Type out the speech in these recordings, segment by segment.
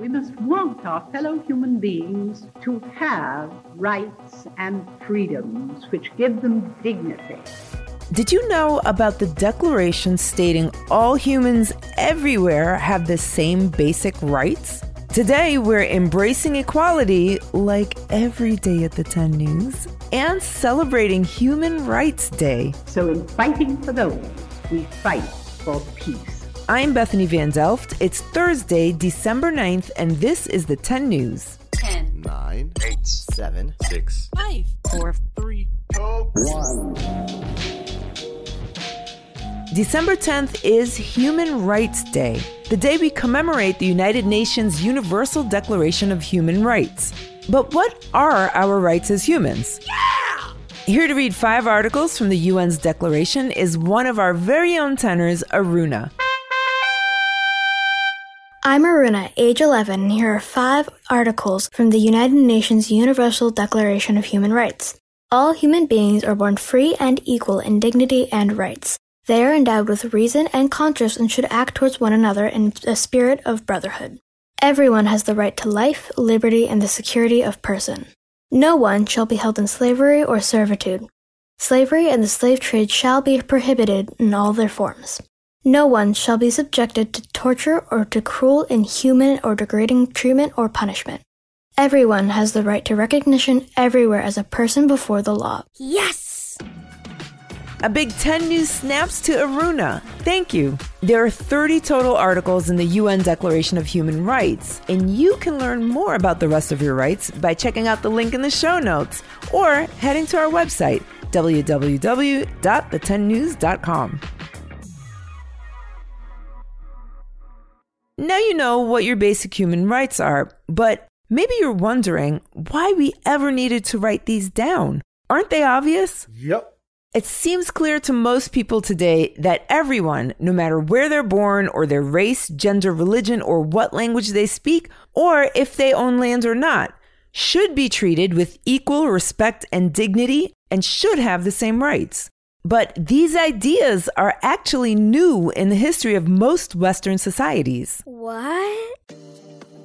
We must want our fellow human beings to have rights and freedoms which give them dignity. Did you know about the Declaration stating all humans everywhere have the same basic rights? Today, we're embracing equality like every day at the 10 News and celebrating Human Rights Day. So, in fighting for those, we fight for peace. I'm Bethany Van Delft. It's Thursday, December 9th, and this is the 10 News. 10, 9, 8, 7, 6, 5, 4, 3, 2, 1. December 10th is Human Rights Day, the day we commemorate the United Nations Universal Declaration of Human Rights. But what are our rights as humans? Yeah! Here to read five articles from the UN's declaration is one of our very own tenors, Aruna. I'm Aruna, age 11, and here are five articles from the United Nations Universal Declaration of Human Rights. All human beings are born free and equal in dignity and rights. They are endowed with reason and conscience and should act towards one another in a spirit of brotherhood. Everyone has the right to life, liberty, and the security of person. No one shall be held in slavery or servitude. Slavery and the slave trade shall be prohibited in all their forms. No one shall be subjected to torture or to cruel, inhuman, or degrading treatment or punishment. Everyone has the right to recognition everywhere as a person before the law. Yes! A Big 10 News snaps to Aruna. Thank you. There are 30 total articles in the UN Declaration of Human Rights, and you can learn more about the rest of your rights by checking out the link in the show notes or heading to our website, www.the10news.com. Now you know what your basic human rights are, but maybe you're wondering why we ever needed to write these down. Aren't they obvious? Yep. It seems clear to most people today that everyone, no matter where they're born or their race, gender, religion, or what language they speak, or if they own land or not, should be treated with equal respect and dignity and should have the same rights. But these ideas are actually new in the history of most Western societies. What?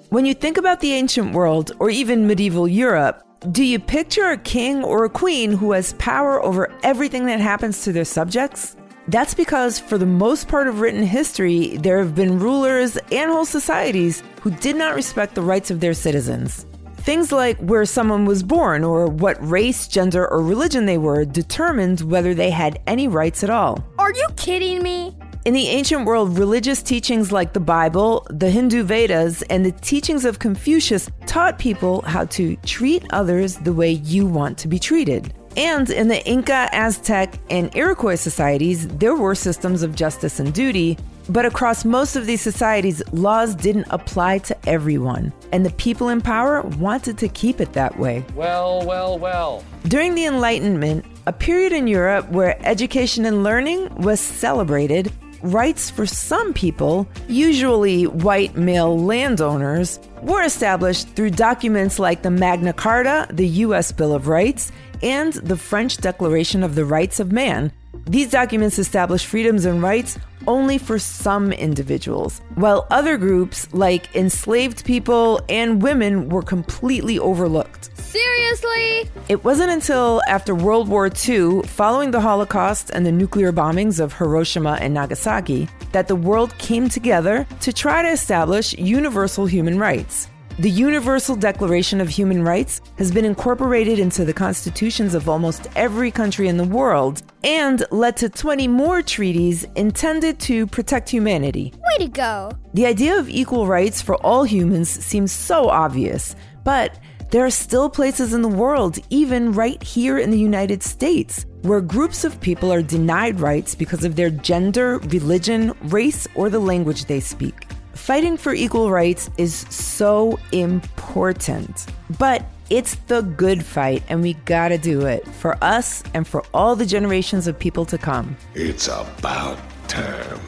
When you think about the ancient world or even medieval Europe, do you picture a king or a queen who has power over everything that happens to their subjects? That's because, for the most part of written history, there have been rulers and whole societies who did not respect the rights of their citizens. Things like where someone was born or what race, gender, or religion they were determined whether they had any rights at all. Are you kidding me? In the ancient world, religious teachings like the Bible, the Hindu Vedas, and the teachings of Confucius taught people how to treat others the way you want to be treated. And in the Inca, Aztec, and Iroquois societies, there were systems of justice and duty, but across most of these societies, laws didn't apply to everyone, and the people in power wanted to keep it that way. Well, well, well. During the Enlightenment, a period in Europe where education and learning was celebrated, rights for some people, usually white male landowners, were established through documents like the Magna Carta, the U.S. Bill of Rights, and the French Declaration of the Rights of Man. These documents establish freedoms and rights only for some individuals, while other groups, like enslaved people and women, were completely overlooked. Seriously? It wasn't until after World War II, following the Holocaust and the nuclear bombings of Hiroshima and Nagasaki, that the world came together to try to establish universal human rights. The Universal Declaration of Human Rights has been incorporated into the constitutions of almost every country in the world and led to 20 more treaties intended to protect humanity. Way to go. The idea of equal rights for all humans seems so obvious, but there are still places in the world, even right here in the United States, where groups of people are denied rights because of their gender, religion, race, or the language they speak. Fighting for equal rights is so important, but it's the good fight, and we gotta do it for us and for all the generations of people to come. It's about time.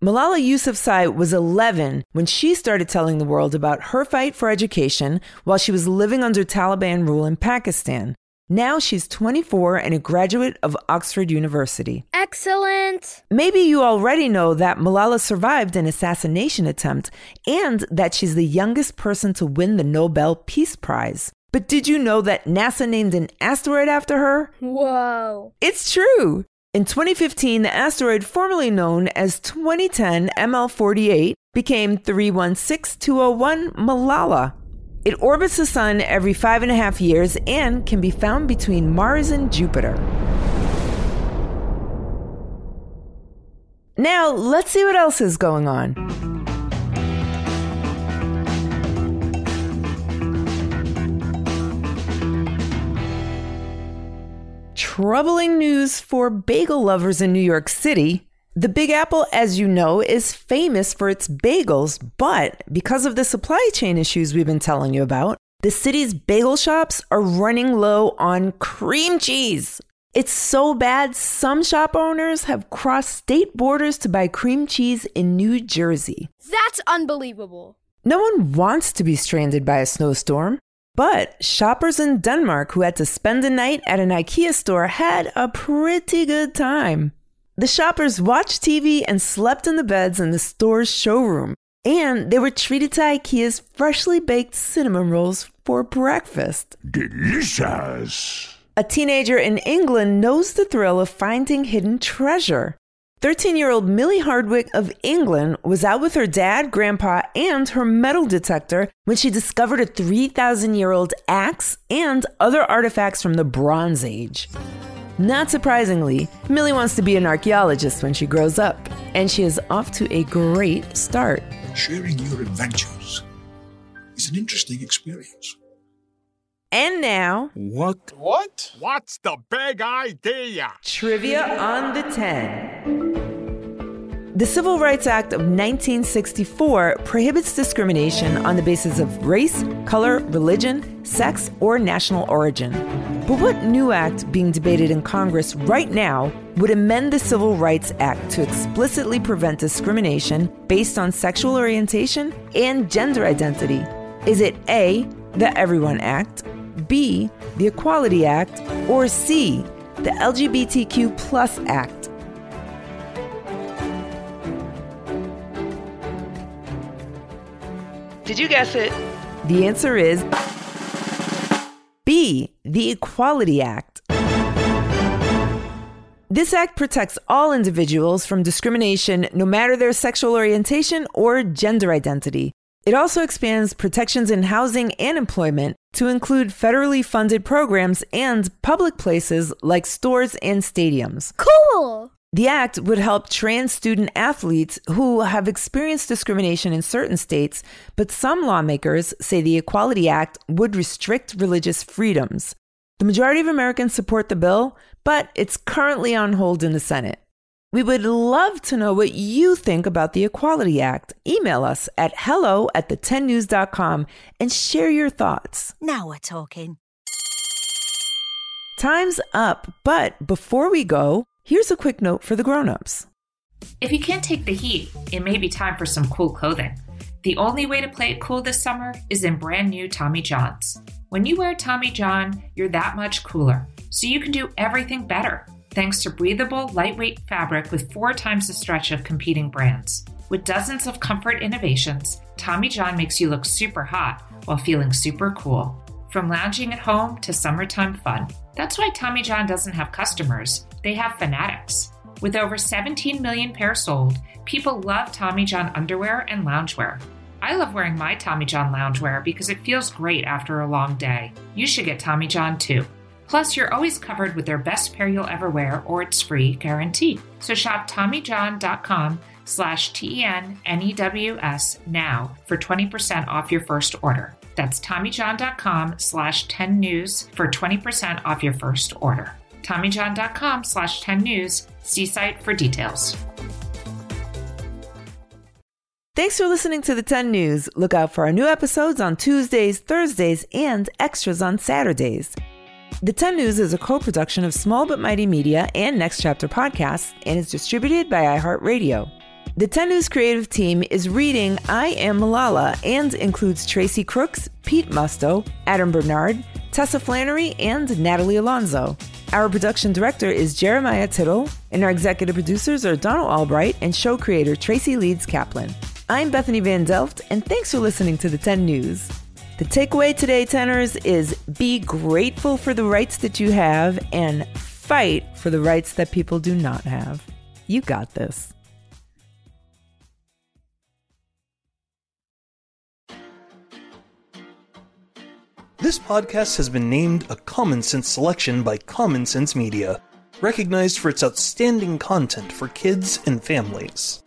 Malala Yousafzai was 11 when she started telling the world about her fight for education while she was living under Taliban rule in Pakistan. Now she's 24 and a graduate of Oxford University. Excellent. Maybe you already know that Malala survived an assassination attempt and that she's the youngest person to win the Nobel Peace Prize. But did you know that NASA named an asteroid after her? Whoa. It's true. In 2015, the asteroid formerly known as 2010 ML48 became 316201 Malala. It orbits the sun every five and a half years and can be found between Mars and Jupiter. Now, let's see what else is going on. Troubling news for bagel lovers in New York City. The Big Apple, as you know, is famous for its bagels, but because of the supply chain issues we've been telling you about, the city's bagel shops are running low on cream cheese. It's so bad, some shop owners have crossed state borders to buy cream cheese in New Jersey. That's unbelievable. No one wants to be stranded by a snowstorm, but shoppers in Denmark who had to spend a night at an IKEA store had a pretty good time. The shoppers watched TV and slept in the beds in the store's showroom, and they were treated to IKEA's freshly baked cinnamon rolls for breakfast. Delicious. A teenager in England knows the thrill of finding hidden treasure. 13 year old Millie Hardwick of England was out with her dad, grandpa, and her metal detector when she discovered a 3,000 year old axe and other artifacts from the Bronze Age. Not surprisingly, Millie wants to be an archaeologist when she grows up, and she is off to a great start. Sharing your adventures is an interesting experience. And now, What? What? What's the big idea? Trivia on the 10. The Civil Rights Act of 1964 prohibits discrimination on the basis of race, color, religion, sex, or national origin. But what new act being debated in Congress right now would amend the Civil Rights Act to explicitly prevent discrimination based on sexual orientation and gender identity? Is it A, the Everyone Act, B, the Equality Act, or C, the LGBTQ Plus Act? Did you guess it? The answer is B, the Equality Act. This act protects all individuals from discrimination no matter their sexual orientation or gender identity. It also expands protections in housing and employment to include federally funded programs and public places like stores and stadiums. Cool. The act would help trans student athletes who have experienced discrimination in certain states, but some lawmakers say the Equality Act would restrict religious freedoms. The majority of Americans support the bill, but it's currently on hold in the Senate. We would love to know what you think about the Equality Act. Email us at hello at the10news.com and share your thoughts. Now we're talking. Time's up, but before we go, here's a quick note for the grown-ups. If you can't take the heat, it may be time for some cool clothing. The only way to play it cool this summer is in brand new Tommy Johns. When you wear Tommy John, you're that much cooler, so you can do everything better thanks to breathable, lightweight fabric with four times the stretch of competing brands. With dozens of comfort innovations, Tommy John makes you look super hot while feeling super cool. From lounging at home to summertime fun. That's why Tommy John doesn't have customers, they have fanatics. With over 17 million pairs sold, people love Tommy John underwear and loungewear. I love wearing my Tommy John loungewear because it feels great after a long day. You should get Tommy John too. Plus, you're always covered with their best pair you'll ever wear or it's free guarantee. So shop TommyJohn.com slash T-E-N-N-E-W-S now for 20% off your first order. That's TommyJohn.com slash 10news for 20% off your first order. TommyJohn.com slash 10news. See site for details. Thanks for listening to the 10 News. Look out for our new episodes on Tuesdays, Thursdays, and extras on Saturdays. The 10 News is a co production of Small But Mighty Media and Next Chapter Podcasts and is distributed by iHeartRadio. The 10 News creative team is reading I Am Malala and includes Tracy Crooks, Pete Musto, Adam Bernard, Tessa Flannery, and Natalie Alonso. Our production director is Jeremiah Tittle, and our executive producers are Donald Albright and show creator Tracy Leeds Kaplan. I'm Bethany Van Delft, and thanks for listening to the 10 News. The takeaway today, tenors, is be grateful for the rights that you have and fight for the rights that people do not have. You got this. This podcast has been named a Common Sense selection by Common Sense Media, recognized for its outstanding content for kids and families.